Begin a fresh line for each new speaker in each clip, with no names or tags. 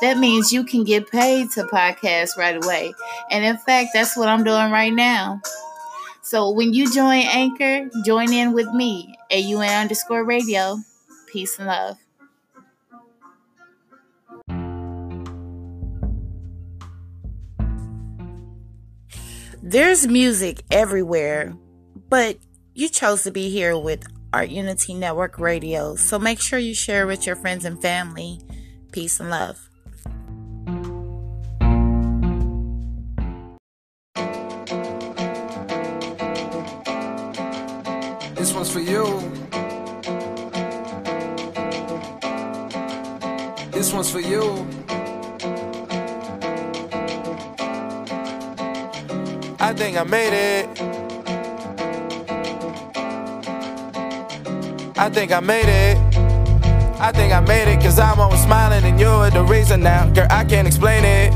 That means you can get paid to podcast right away. And in fact, that's what I'm doing right now. So when you join Anchor, join in with me, AUN underscore radio. Peace and love. There's music everywhere, but you chose to be here with Art Unity Network Radio, so make sure you share with your friends and family. Peace and love.
One's for you. I think I made it. I think I made it. I think I made it cause I'm always smiling and you're the reason now. Girl, I can't explain it.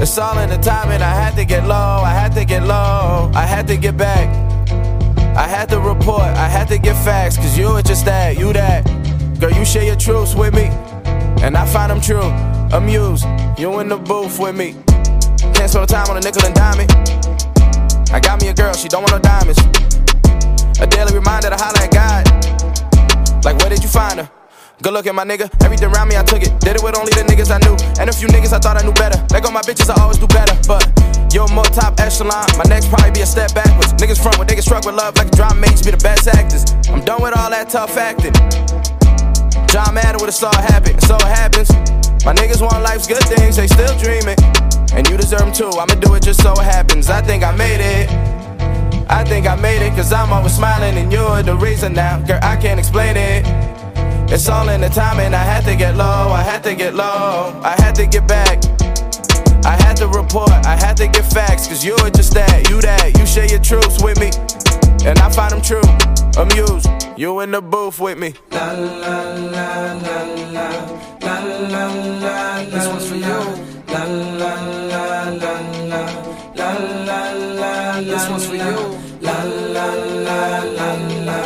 It's all in the timing. I had to get low, I had to get low, I had to get back. I had to report, I had to get facts, cause you were just that, you that. Girl, you share your truths with me, and I find them true. Amused, you in the booth with me. Can't spend time on a nickel and dime it. I got me a girl, she don't want no diamonds. A daily reminder to holler at God. Like, where did you find her? Good looking, my nigga. Everything around me, I took it. Did it with only the niggas I knew. And a few niggas I thought I knew better. Let go my bitches, I always do better. But you're more top echelon. My next probably be a step backwards. Niggas front when they get struck with love like a drama mates be the best actors. I'm done with all that tough acting. John Madden with a star habit, so it happens. My niggas want life's good things, they still dreaming. And you deserve them too, I'ma do it just so it happens. I think I made it. I think I made it, cause I'm always smiling and you're the reason now. Girl, I can't explain it. It's all in the timing, I had to get low, I had to get low, I had to get back. I had to report, I had to get facts, cause you're just that, you that, you share your truths with me, and I find them true, amused, you in the booth with me. La la la la la, la la la la, this one's for you. La la la la la, la la la this one's for you. La la la la la,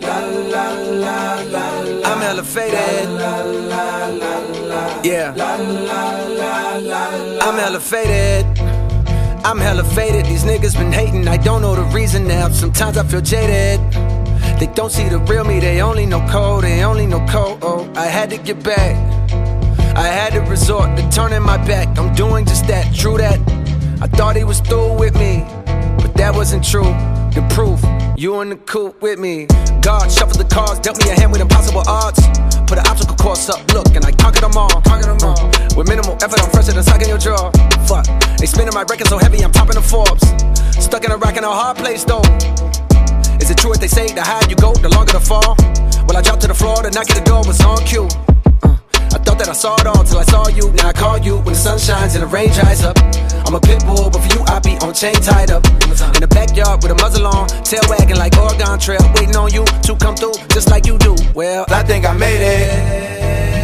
la la la la. I'm elevated. Yeah. I'm elevated. I'm hella faded. These niggas been hating. I don't know the reason now. Sometimes I feel jaded. They don't see the real me. They only know code. They only know code. Oh, I had to get back. I had to resort to turning my back. I'm doing just that. True that. I thought he was through with me, but that wasn't true. The proof, you in the coop with me. God shuffled the cards, dealt me a hand with impossible odds. Put an obstacle course up, look, and I conquered them all. Conquered them all. Mm. With minimal effort, I'm fresher than sucking your jaw. Fuck, they spinning my record so heavy, I'm topping the Forbes. Stuck in a rack in a hard place though. Is it true what they say? The higher you go, the longer the fall. Well, I dropped to the floor, the knock at the door was on cue. I thought that I saw it all till I saw you. Now I call you when the sun shines and the rain dries up. I'm a pit bull, but for you I be on chain tied up. In the backyard with a muzzle on, tail wagging like Oregon Trail, waiting on you to come through just like you do. Well, I think I made it.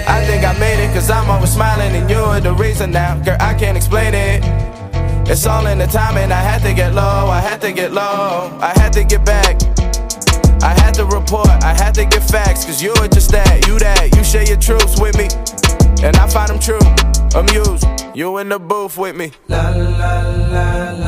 I think I made it, cause I'm always smiling and you're the reason now. Girl, I can't explain it. It's all in the timing. I had to get low, I had to get low, I had to get back. I had to report, I had to get facts, cause you're just that, you that, you share your truths with me, and I find them true. Amused, you in the booth with me. La la la la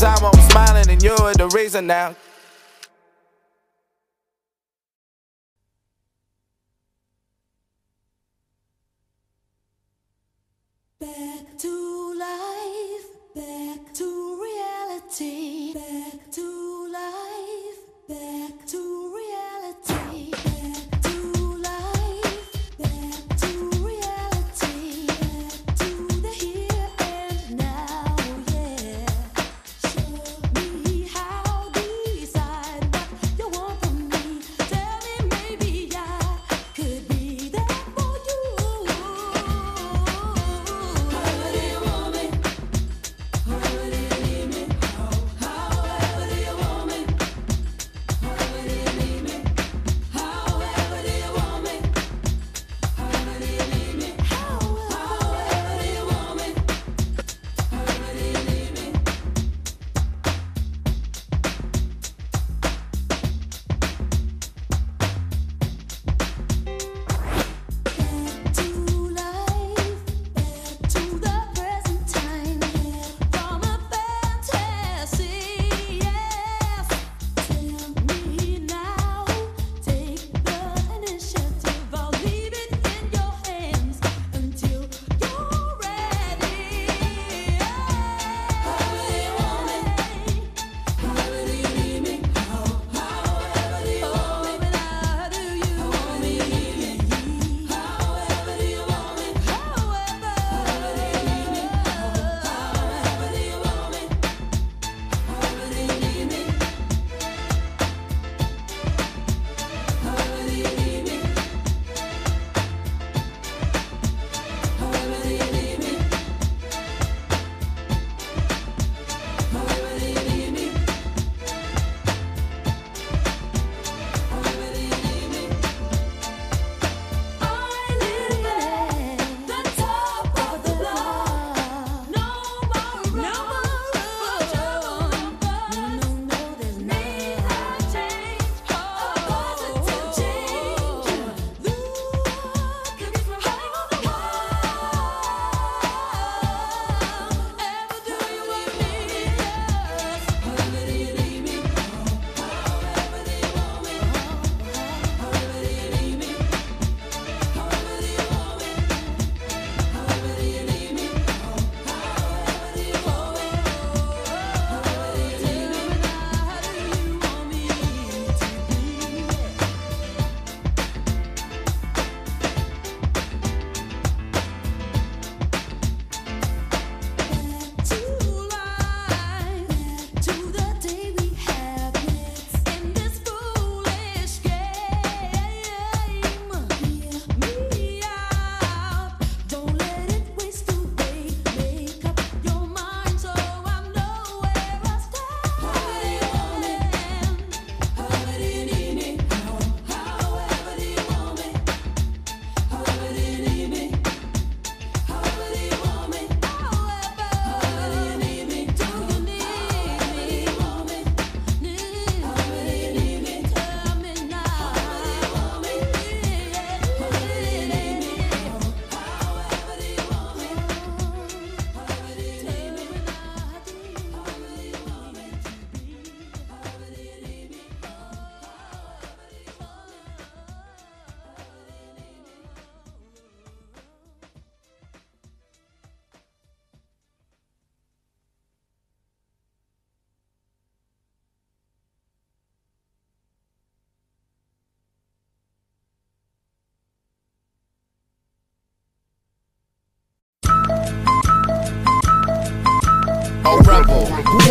Time I won't smiling and you're the reason now. Back to life, back to reality, back to life, back to
reality.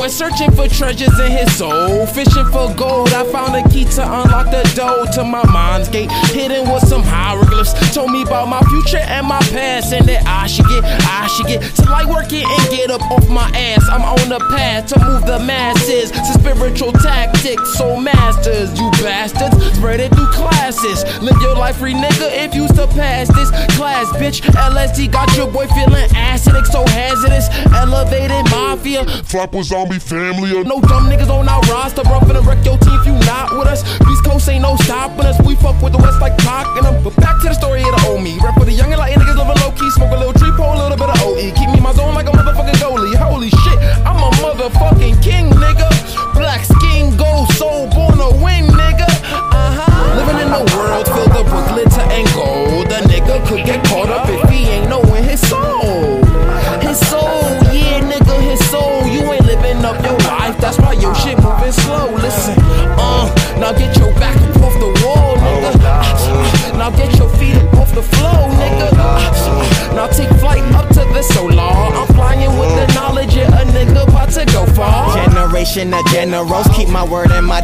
Went searching for treasures in his soul, fishing for gold. I found a key to unlock the door to my mind's gate, hidden with some hieroglyphs. Told me about my future and my past, and that I should get, I should get to like working and get up off my ass. I'm on the path to move the masses. To spiritual tactics, so masters, you bastards, spread it through classes. Live your life free, nigga, if you surpass this class, bitch. LSD got your boy feeling acidic, so hazardous. Elevated mafia,
Flopper family. Or
no dumb niggas on our roster, bro. Finna wreck your team if you not with us. East Coast ain't no stopping us. We fuck with the West like Pac and them. But back to the story of the old me. Rap for the young I'll get you.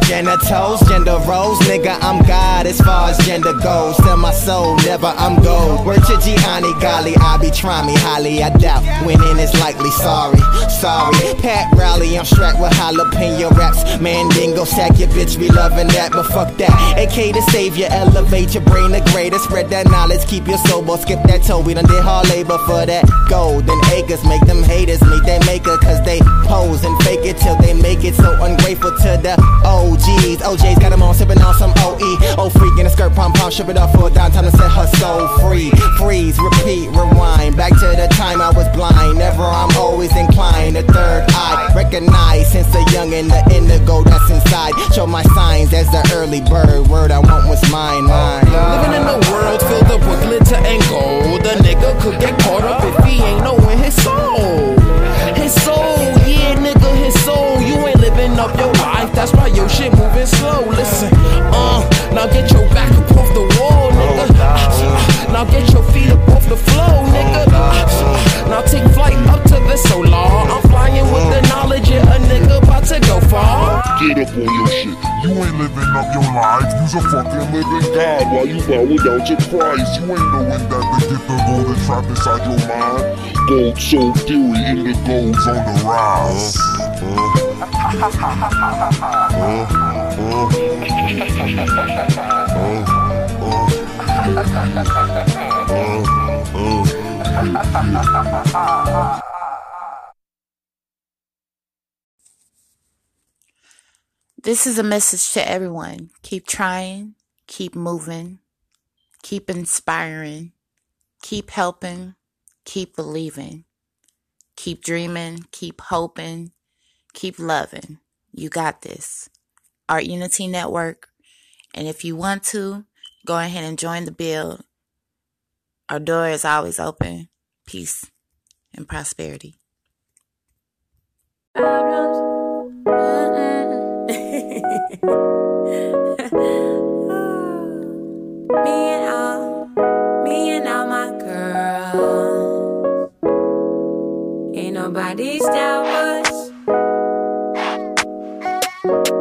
Genitals, gender roles. Nigga, I'm God as far as gender goes. Tell my soul, never I'm gold. Word to Gianni, golly, I be trying me highly. I doubt winning is likely. Sorry, sorry. Pat Rally, I'm strapped with jalapeno raps. Mandingo sack your bitch, be loving that, but fuck that. AK to save you, elevate your brain the greater. Spread that knowledge, keep your soul sober. Skip that toe, we done did hard labor for that gold. Then acres. Make them haters meet their maker, cause they pose and fake it till they make it. So ungrateful to the OGs. OJ's got them on, sipping on some OE. Oh, freak in a skirt, pom pom, ship it up for a dime. Time to set her soul free. Freeze, repeat, rewind. Back to the time I was blind. Never, I'm always inclined. The third eye, recognize since a young in the indigo that's inside. Show my signs as the early bird. Word I want was mine, mine.
Living in a world filled up with glitter and gold. The nigga could get caught up if he ain't knowing his soul. His soul, living up your life, that's why your shit moving slow. Listen, uh, now get your back up off the wall, nigga. Uh, now get your feet up off the floor, nigga. Uh, now take flight up to the solar. I'm flying with the knowledge, yeah, a nigga about to go far.
Get up on your shit. You ain't living up your life. You's a fucking living God while you bowing down to Christ. You ain't knowing that the gift of gold is trapped inside your mind. Gold soul theory, indigo's on the rise.
This is a message to everyone. Keep trying, keep moving, keep inspiring, keep helping, keep believing, keep dreaming, keep hoping, keep loving. You got this. Art Unity Network. And if you want to, go ahead and join the build. Our door is always open. Peace and prosperity.
Me and all,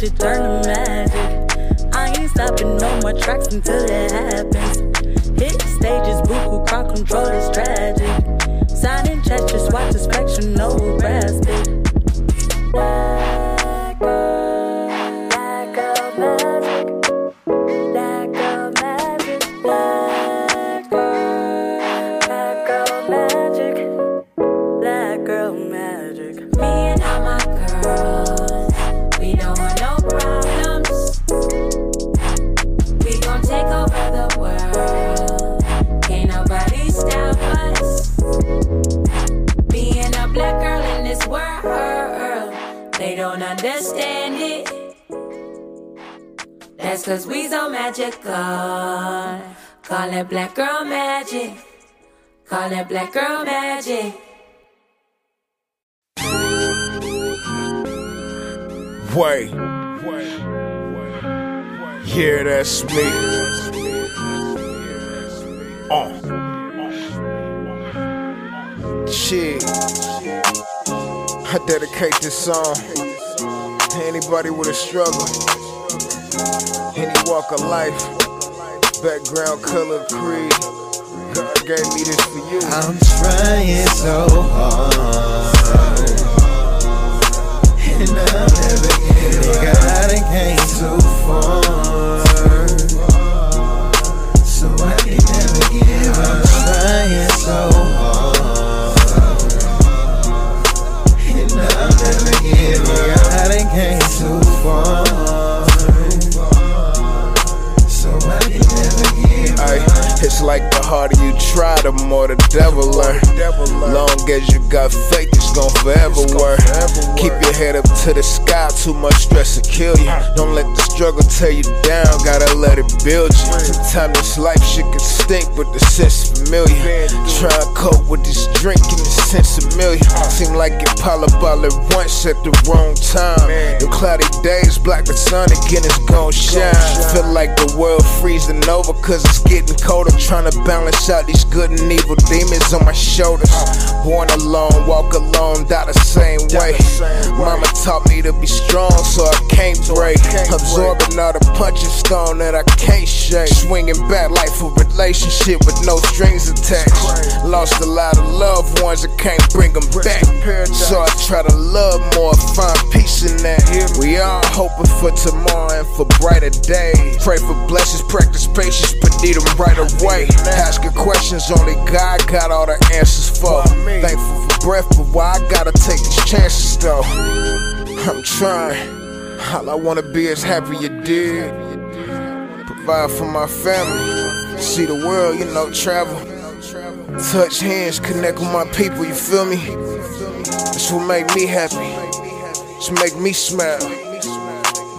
watch me catch it, turn to magic. I ain't stopping no more tracks until it happens. Hit stages, buku, crowd control is tragic. Signing checks, just watch the spectrum, no grasp
Yeah, that's me. Uh. Shit. I dedicate this song to anybody with a struggle, any walk of life, background, color, creed. God gave me this for you.
I'm trying so hard. It. Came too far. So I can never give up. Trying so
try, the more the devil learn. Long as you got faith, it's gon' forever work. Keep your head up to the sky, too much stress will kill you. Don't let the struggle tear you down, gotta let it build you. Sometimes this life shit can stink, but the sense familiar. Try and cope with this drink and the sense familiar. Seem like it pile up all at once at the wrong time. The cloudy days block the sun again, it's gon' shine. Feel like the world freezing over, cause it's getting colder. Trying to balance out these good and evil demons on my shoulders. Born alone, walk alone, die the same way. Mama taught me to be strong, so I can't break. Absorbing all the punching stone that I can't shake. Swinging back like a relationship with no strings attached. Lost a lot of loved ones, I can't bring them back. So I try to love more, find peace in that. We all hoping for tomorrow and for brighter days. Pray for blessings, practice patience, but need them right away. Asking questions only God got all the answers for. Thankful for breath, but why I gotta take these chances though? I'm trying. All I wanna be is happy you did. Provide for my family. See the world, you know, travel. Touch hands, connect with my people, you feel me? That's what make me happy. It's make me smile.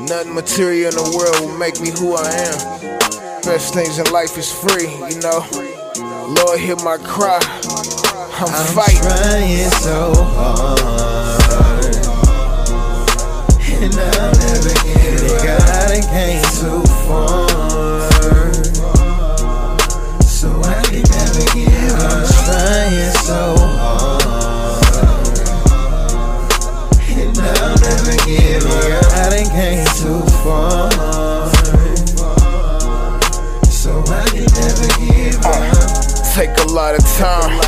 Nothing material in the world will make me who I am. Best things in life is free, you know. Lord, hear my cry. I'm,
I'm
fighting.
trying so hard, and I'll never give it. God, I came too far, so I can never give up. I'm trying so
lot of time,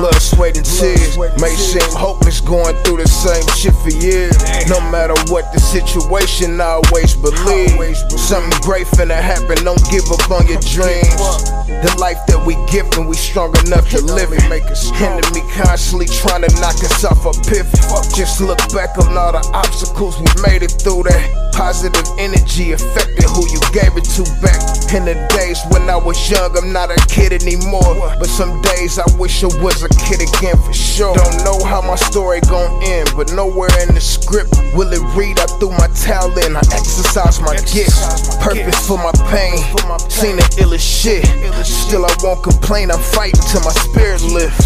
blood, sweat, and tears. May seem hopeless going through the same shit for years. No matter what the situation, I always believe something great finna happen. Don't give up on your dreams. The life that we give and we strong enough to live it. Make us enemy constantly trying to knock us off a pivot. Just look back on all the obstacles we made it through. That positive energy affected who you gave it to back in the days when I was young. I'm not a kid anymore. But some days I wish I was a kid again for sure. Don't know how my story gon' end, but nowhere in the script will it read. I threw my talent, I exercise my gifts. Purpose for my pain. Seen the illest shit. Still I won't complain. I'm fighting till my spirit lift.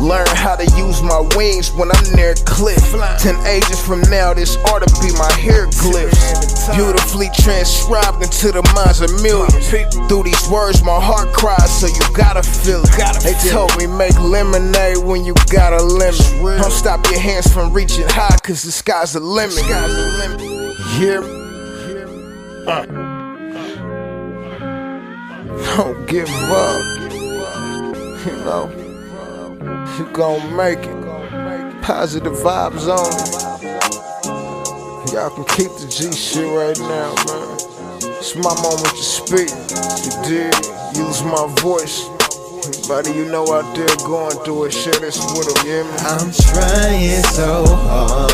Learn how to use my wings when I'm near a cliff. Ten ages from now, this ought to be my hieroglyphs. Beautifully transcribed into the minds of millions. Through these words, my heart cries, so you gotta feel it. They told me make lemonade when you got a lemon. Don't stop your hands from reaching high, cause the sky's the limit. Hear me? Uh. Don't give up. You know, you gon' make it. Positive vibes only. Y'all can keep the G shit right now, man. It's my moment to speak. You did use my voice. Anybody you know out there going through it, share this with them, yeah, man.
I'm trying so hard,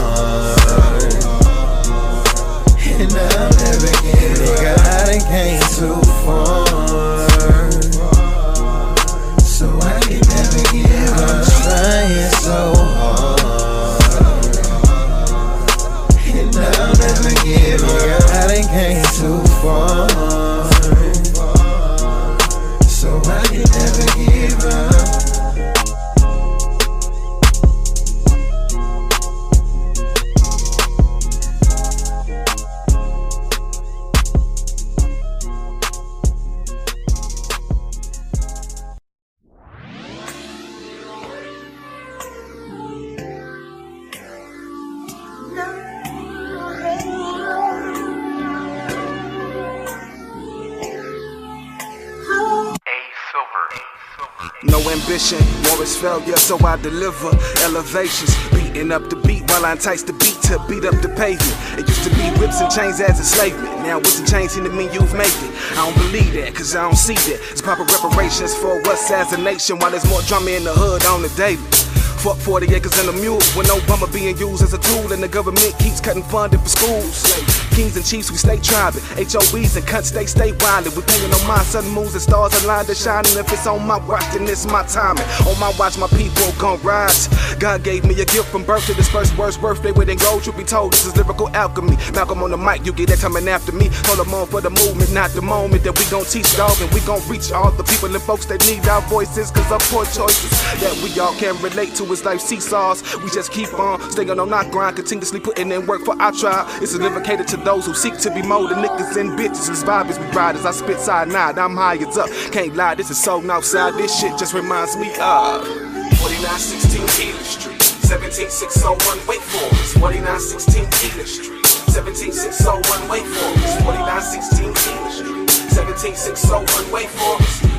and I'll never get it. God, I came too far, so hard. And I'll never give up I done came too far. So I can never give up.
Ambition, war is failure, so I deliver elevations. Beating up the beat while I entice the beat to beat up the pavement. It used to be whips and chains as enslavement. Now with the chains seem to mean you've made it. I don't believe that, cause I don't see that. It's proper reparations for us as a nation while there's more drama in the hood on the daily. Fuck 40 acres and a mule no bummer being used as a tool, and the government keeps cutting funding for schools. Kings and chiefs, we stay tribing. HOEs and cunts, they stay wildin'. We painting on my sun, moons and stars aligned to shining. If it's on my watch, then it's my timing. On my watch, my people gon' rise. God gave me a gift from birth to this first worst birthday within gold. Truth be told, this is lyrical alchemy. Malcolm on the mic, you get that coming after me. Hold them on for the movement, not the moment that we gon' teach dog. And we gon' reach all the people and folks that need our voices, cause our poor choices that we all can relate to is life seesaws. We just keep on staying on our grind, continuously putting in work for our tribe. It's catered to those who seek to be than niggas and bitches. This vibe is we ride as I spit side nine. I'm high as up. Can't lie, this is so outside. This shit just reminds me of 4916 Keeler Street. 17601 Wake Forest. 4916 Keeler Street. 17601 Wake Forest. 4916 Keeler Street. 17601 Wake Forest. Wait for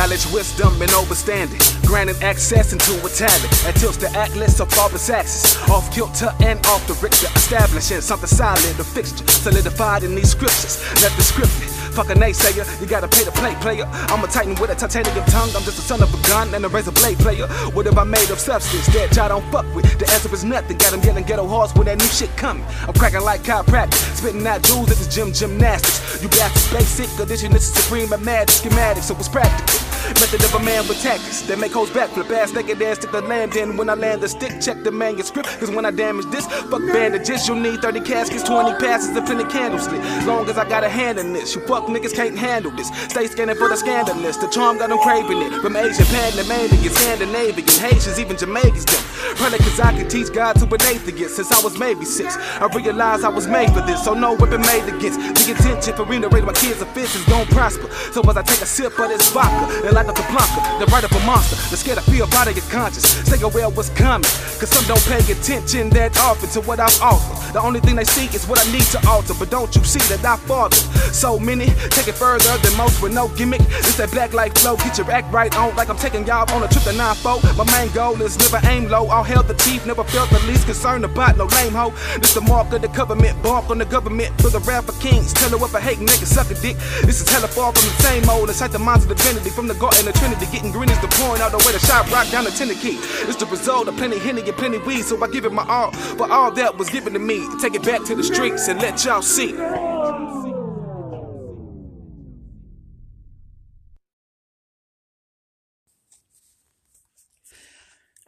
Knowledge, wisdom, and overstanding. Granted access into a talent. That tilts the atlas of all its axis. Off kilter and off the Richter. Establishing something solid, a fixture. Solidified in these scriptures. Nothing scripted. Fuck a naysayer, you gotta pay to play, player. I'm a titan with a titanium tongue. I'm just a son of a gun and a razor blade player. What have I made of substance that y'all don't fuck with? The answer is nothing. Got them yelling ghetto horse when that new shit coming. I'm cracking like chiropractic, spitting out jewels at the gym gymnastics. You bastards basic, addition this is supreme and mad schematic, so it's practical. Method of a man with tactics that make hoes backflip, ass naked ass stick the land in. When I land the stick, check the manuscript. Cause when I damage this, fuck bandages, you'll need 30 caskets, 20 passes, and plenty candles lit. Long as I got a hand in this, you fuck niggas can't handle this. Stay scanning for the scandalous. The charm got them craving it. From Asian, Panamanian, Scandinavian, Haitians, even Jamaicans, them. Probably cause I can teach God to an atheist since I was maybe six. I realized I was made for this, so no weapon made against. The intention for to raise my kids' offenses gon' prosper. So as I take a sip of this vodka, and like a Blanca, the right of a monster, the scared I feel out of your conscience. Stay aware of what's coming, cause some don't pay attention that often to what I offer. The only thing they see is what I need to alter, but don't you see that I father so many? Take it further than most with no gimmick. It's that black light flow, get your act right on, like I'm taking y'all on a trip to 9 -4. My main goal is never aim low, all hell the chief, never felt the least concerned about no lame hoe. This the mark of the government, bark on the government for the rap for kings. Tell her what for hate, nigga, suck a dick. This is hella far from the same old, inside the minds of divinity, from the garden of Trinity, getting green is the pouring out the way the shot rock down the Tennessee. It's the result of plenty henny and plenty weed, so I give it my all for all that was given to me. Take it back to the streets and let y'all see.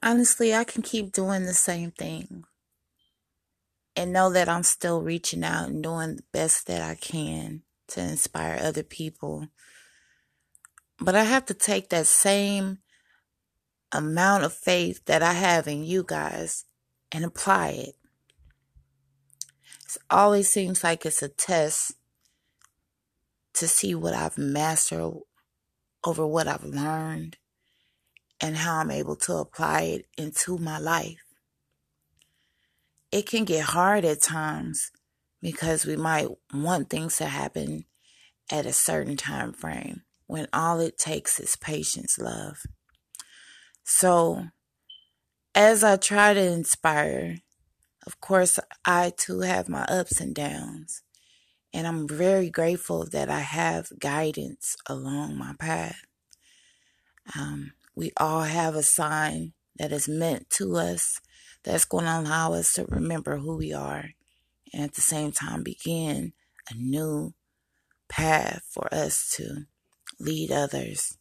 Honestly, I can keep doing the same thing and know that I'm still reaching out and doing the best that I can to inspire other people. But I have to take that same amount of faith that I have in you guys and apply it. It always seems like it's a test to see what I've mastered over what I've learned and how I'm able to apply it into my life. It can get hard at times because we might want things to happen at a certain time frame when all it takes is patience, love. So, as I try to inspire, of course, I too have my ups and downs. And I'm very grateful that I have guidance along my path. Um, we all have a sign that is meant to us that's going to allow us to remember who we are and at the same time begin a new path for us to lead others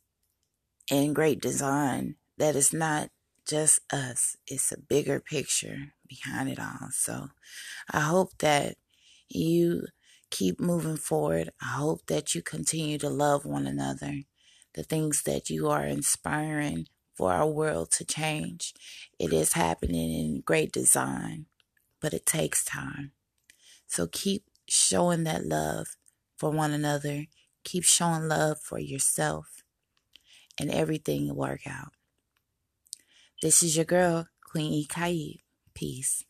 in great design that is not just us, it's a bigger picture behind it all. So I hope that you keep moving forward. I hope that you continue to love one another. The things that you are inspiring for our world to change. It is happening in great design, but it takes time. So keep showing that love for one another. Keep showing love for yourself, and everything will work out. This is your girl, Queen E. Kaib. Peace.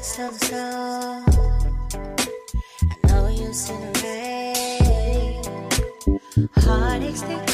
like the slow. I know you seen the rain. Heartaches,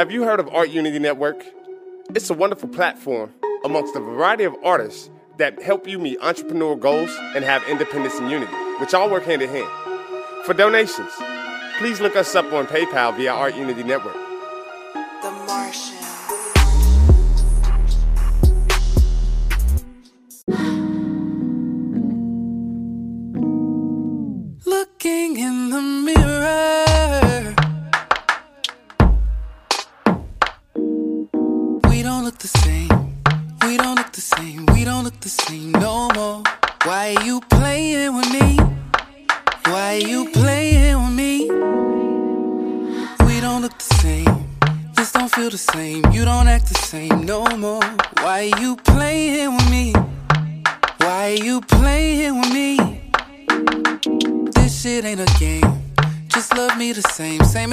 Have you heard of Art Unity Network? It's a wonderful platform amongst a variety of artists that help you meet entrepreneurial goals and have independence and unity, which all work hand in hand. For donations, please look us up on PayPal via Art Unity Network.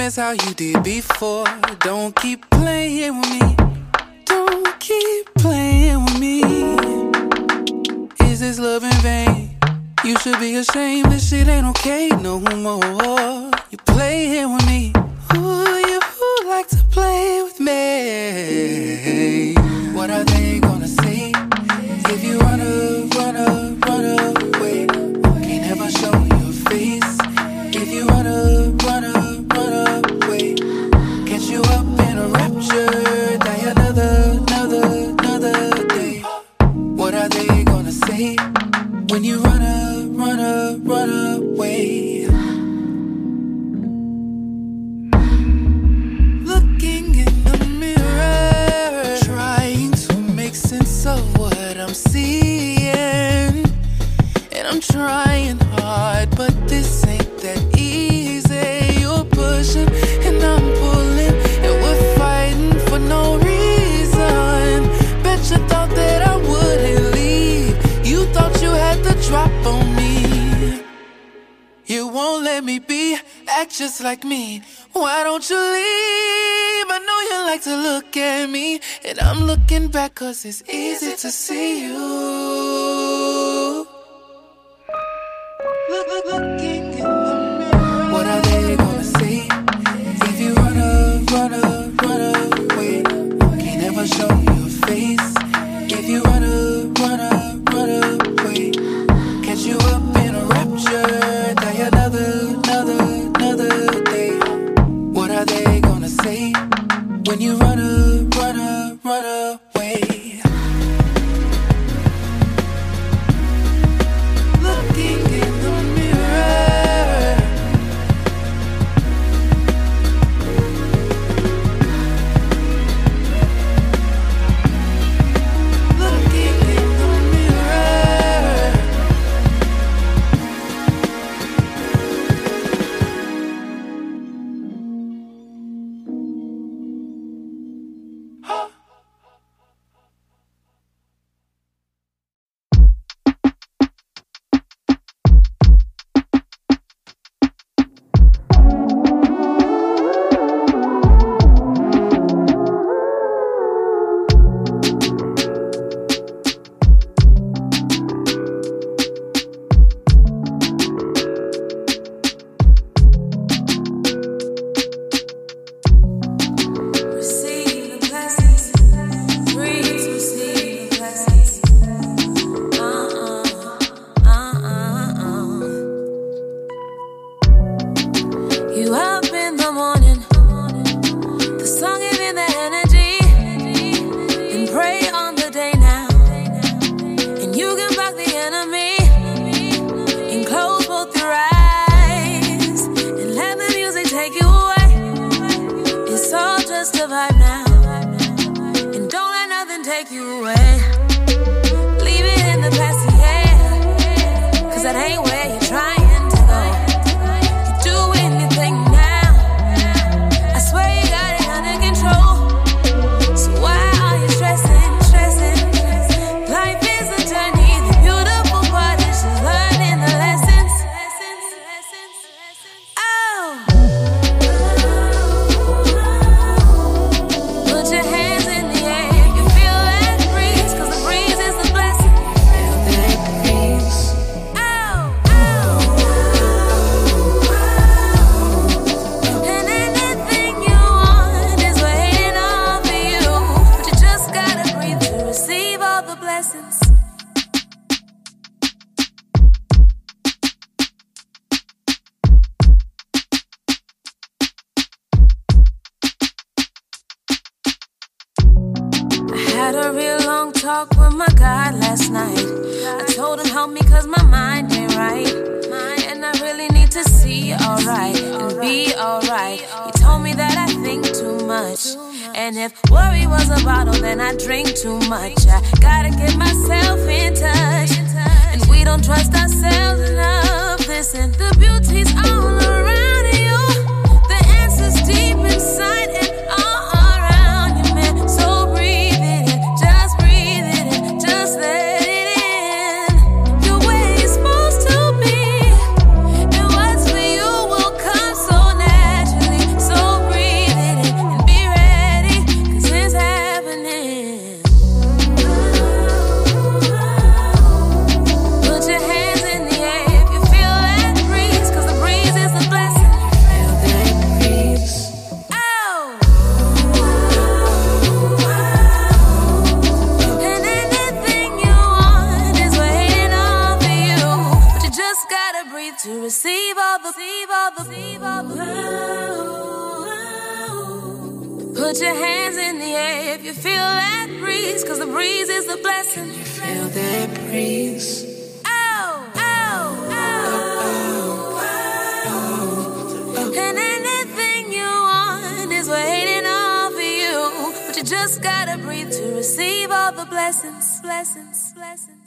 dance how you did before. Don't keep playing with me. Don't keep playing with me. Is this love in vain? You should be ashamed. This shit ain't okay no more.
Blessings, blessings,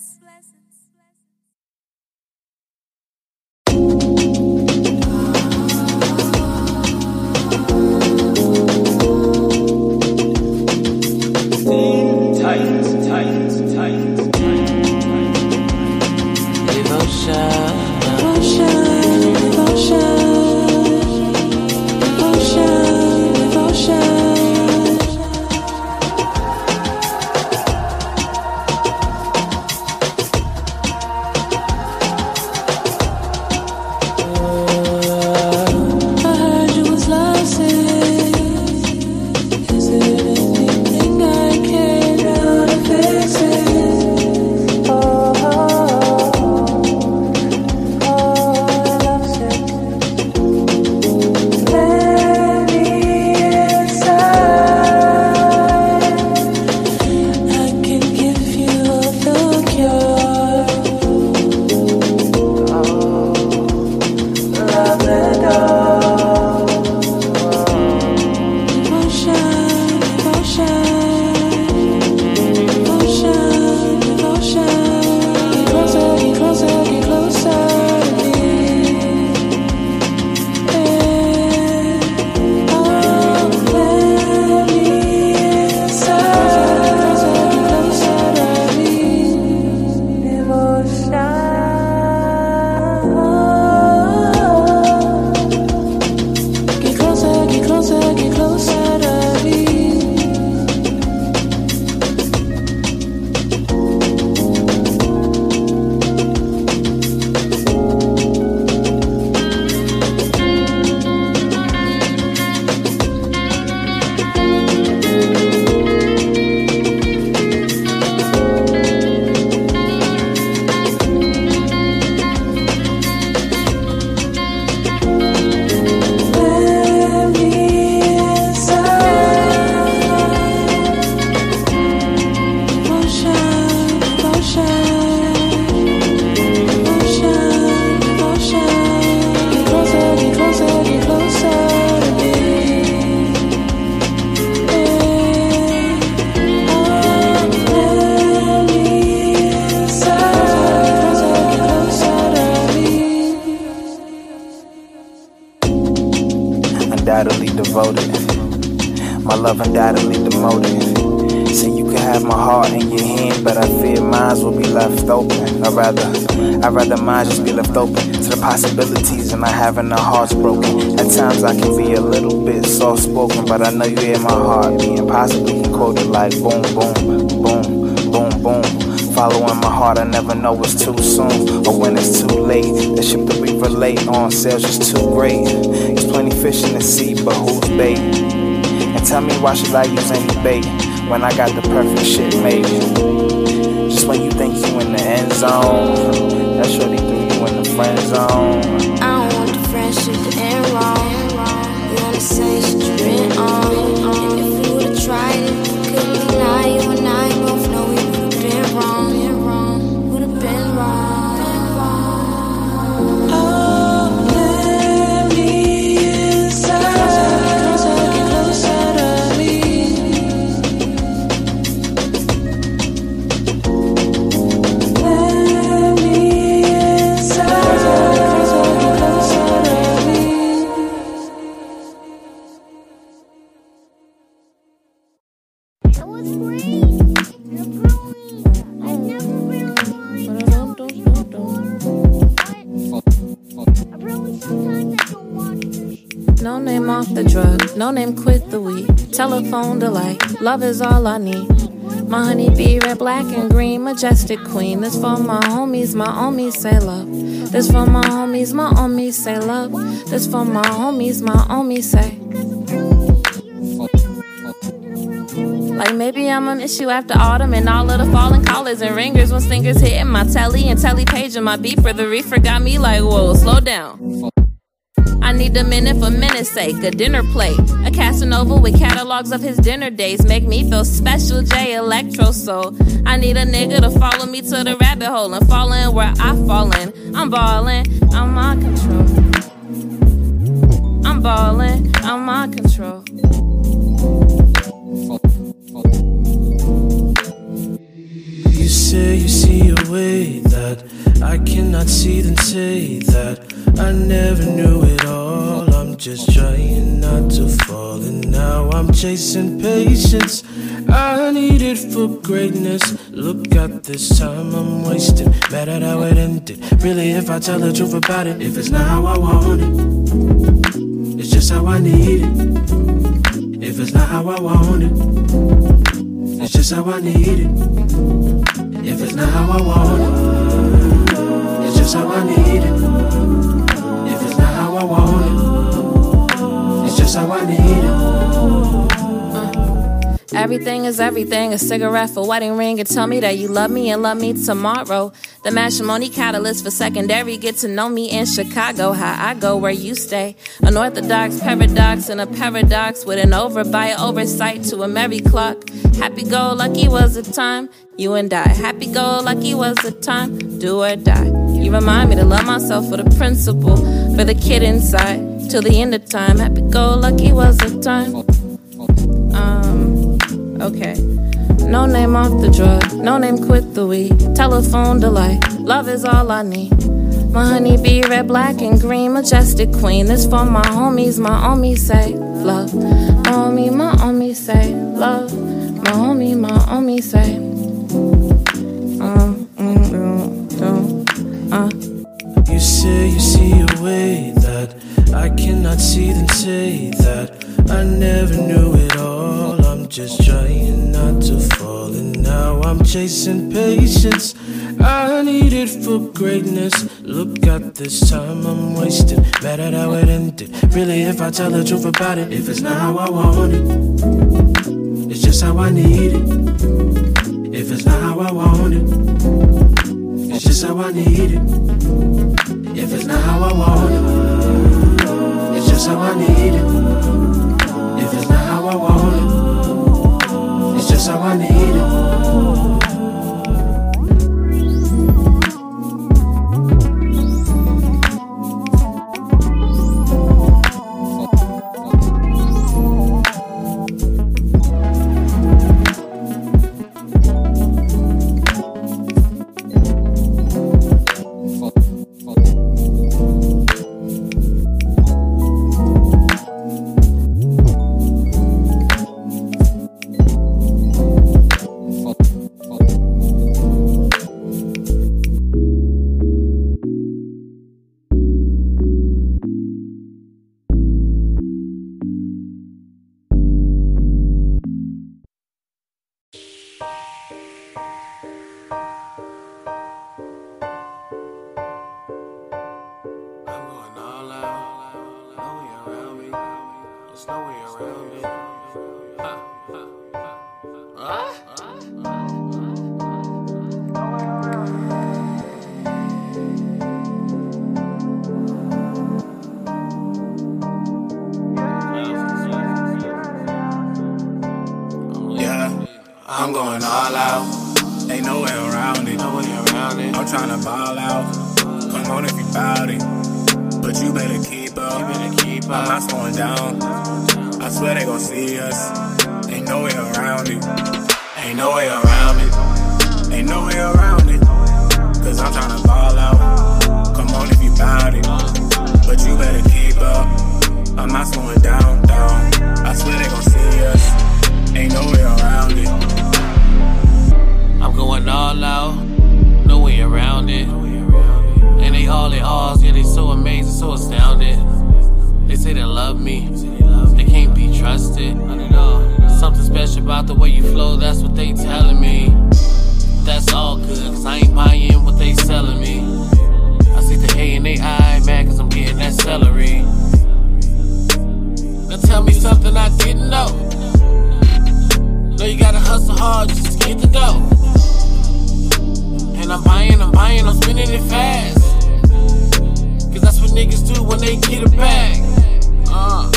undoubtedly devoted. My love undoubtedly demoted. So you can have my heart in your hand, but I fear mine will be left open. I'd rather, I'd rather mine just be left open to the possibilities and not having hearts broken. At times I can be a little bit soft spoken, but I know you hear my heart being possibly can quote it like boom, boom, boom. Following my heart, I never know it's too soon or when it's too late. The ship that we relate on sails just too great. There's plenty fish in the sea, but who's bait? And tell me why should I use any bait when I got the perfect shit made? Just when you think you in the end zone, that shorty threw you in the friend zone.
I don't want the friendship to end wrong. You the same shit you been on.
Quit the weed. Telephone delay, love is all I need. My honey bee, red, black, and green, majestic queen. This for my homies, my homies say love. This for my homies, my homies say love. This for my homies, my homies say. Like maybe I'm an issue after autumn and all of the falling collars and ringers when stingers hitting my telly and telly page and my beeper. The reefer got me like, whoa, slow down. I need a minute for minute's sake, a dinner plate. A Casanova with catalogs of his dinner days make me feel special, J Electro Soul. I need a nigga to follow me to the rabbit hole and fall in where I fall in. I'm ballin', I'm on control. I'm ballin', I'm on control.
You say you see a way that I cannot see, then say that I never knew it all. I'm just trying not to fall, and now I'm chasing patience. I need it for greatness. Look at this time I'm wasting. Mad at how it ended. Really, if I tell the truth about it, if it's not how I want it, it's just how I need it. If it's not how I want it, it's just how I need it. If it's not how I want it, just how I need it. If it's not how I want it, it's just how I need it.
Everything is everything. A cigarette for wedding ring. And tell me that you love me and love me tomorrow. The matrimony catalyst for secondary. Get to know me in Chicago. How I go where you stay. Unorthodox paradox and a paradox with an overbite oversight to a merry clock. Happy go lucky was the time. You and I. Happy go lucky was the time. Do or die. You remind me to love myself for the principle. For the kid inside. Till the end of time. Happy go lucky was the time. Um, okay. No name off the drug, no name quit the weed. Telephone delight, love is all I need. My honey bee, red, black, and green, majestic queen. This for my homies, my homies say love. My homie, my homie say love. My homie, my homie say. Um, mm, uh.
You say you see a way that I cannot see, then say that I never knew it all. I'm just trying not to fall, and now I'm chasing patience. I need it for greatness. Look at this time I'm wasting. At how it ended. Really, if I tell the truth about it, if it's not how I want it, it's just how I need it. If it's not how I want it, it's just how I need it. If it's not how I want it, it's just how I need it. If it's not how I want it, it's just how I need it.
Say they love me, they can't be trusted. Something special about the way you flow, that's what they telling me. That's all good, cause I ain't buying what they selling me. I see the hate in they eye, mad cause I'm getting that celery. Now tell me something I didn't know. Know you gotta hustle hard just to get the dough. And I'm buying, I'm buying, I'm spending it fast. Cause that's what niggas do when they get a bag. Uh.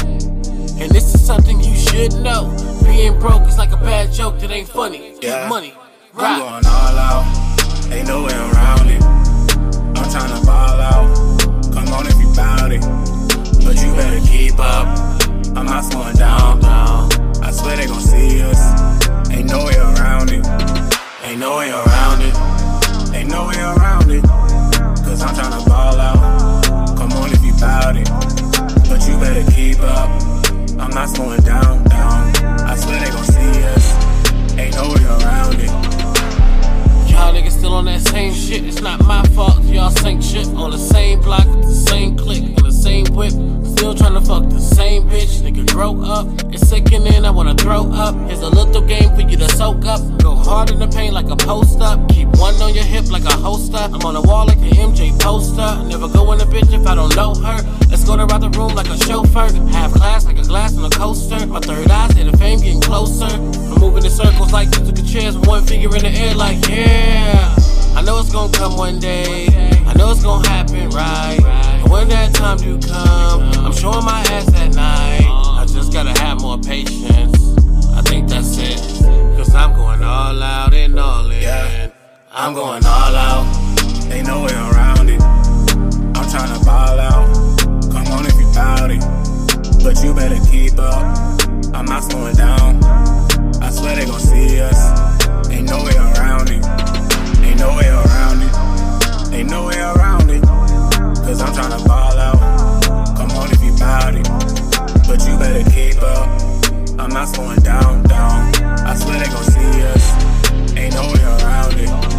And this is something you should know. Being broke is like a bad joke that ain't funny. Get
Yeah.
money.
I'm going all out. Ain't no way around it. I'm tryna ball out. Come on if you bout it. But you better keep up. I'm not slowing down, down. I swear they gon' see us. Ain't no way around it. Ain't no way around it. Ain't no way around it. Cause I'm tryna ball out. Come on if you bout it. But you better keep up. I'm not slowing down, down. I swear they gon' see us. Ain't no way around it.
Y'all niggas still on that same shit. It's not my fault. Y'all sink shit on the same block with the same click and the same whip. Still tryna fuck the same bitch. Nigga, grow up. It's sickening. I wanna throw up. Here's a little game for you to soak up. Go hard in the paint like a post up. Keep one on your hip like a holster. I'm on the wall like an MJ poster. Never go in a bitch if I don't know her. Let's go around the room like a chauffeur. Half class like a glass on a coaster. My third eye say the fame getting closer. I'm moving in circles like musical chairs with one finger in the air like yeah. I know it's gonna come one day. I know it's gonna happen right. And when that time do come, I'm showing my ass that night. I just gotta have more patience. I think that's it. Cause I'm going all out and all in.
I'm going all out. Ain't no way around it. I'm tryna ball out. Come on if you bout it. But you better keep up. I'm not slowing down. I swear they gon' see us. Ain't no way around it. Ain't no way around it. Ain't no way around it. Cause I'm tryna ball out. Come on if you bout it. But you better keep up. I'm not slowing down, down. I swear they gon' see us. Ain't no way around it.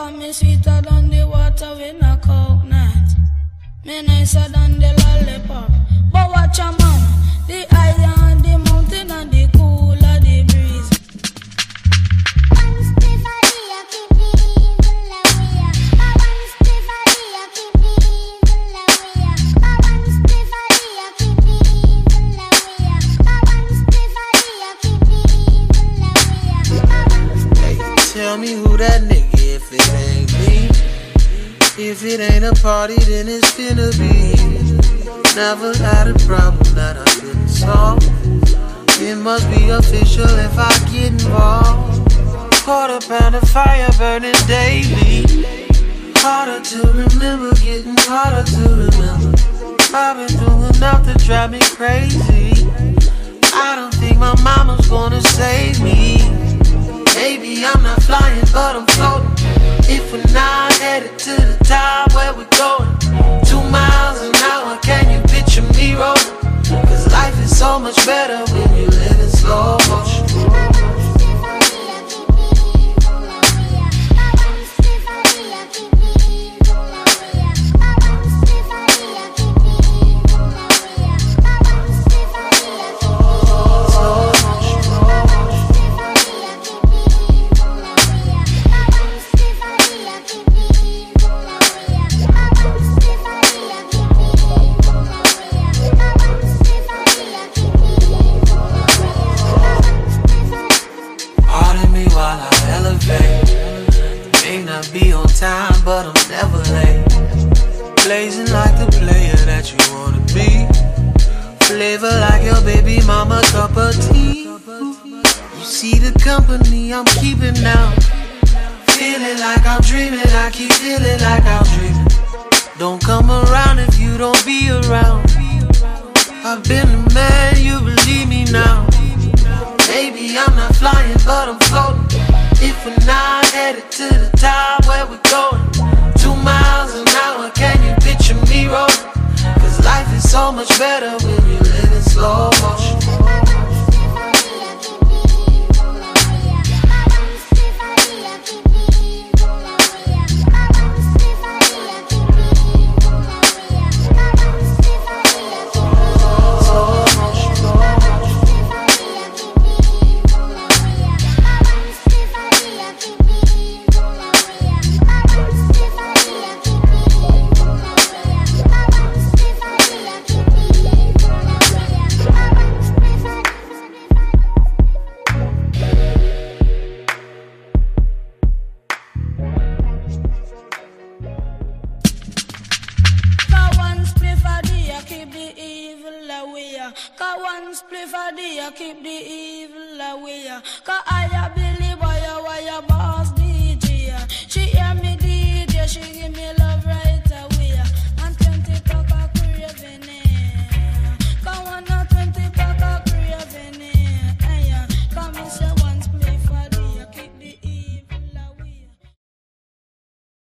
Become me sweeter than the water with a coconut. Me nicer than the lollipop. But watch a man, the higher on the mountain and
Never had a problem that I couldn't solve. It must be official if I get involved. Quarter pound of fire burning daily. Harder to remember, getting harder to remember. I've been doing enough to drive me crazy. I don't think my mama's gonna save me. Maybe I'm not flying, but I'm floating. If we're not headed to the top, where we going? Two miles an hour, Cause life is so much better when you live in slow motion. Your baby mama cup of tea. You see the company I'm keeping now. Feeling like I'm dreaming, I keep feeling like I'm dreaming. Don't come around if you don't be around. I've been the man, you believe me now. Maybe I'm not flying, but I'm floating. If we're not headed to the top, where we going? Two miles an hour, can you picture me rolling? Cause life is so much better when you live in slow motion.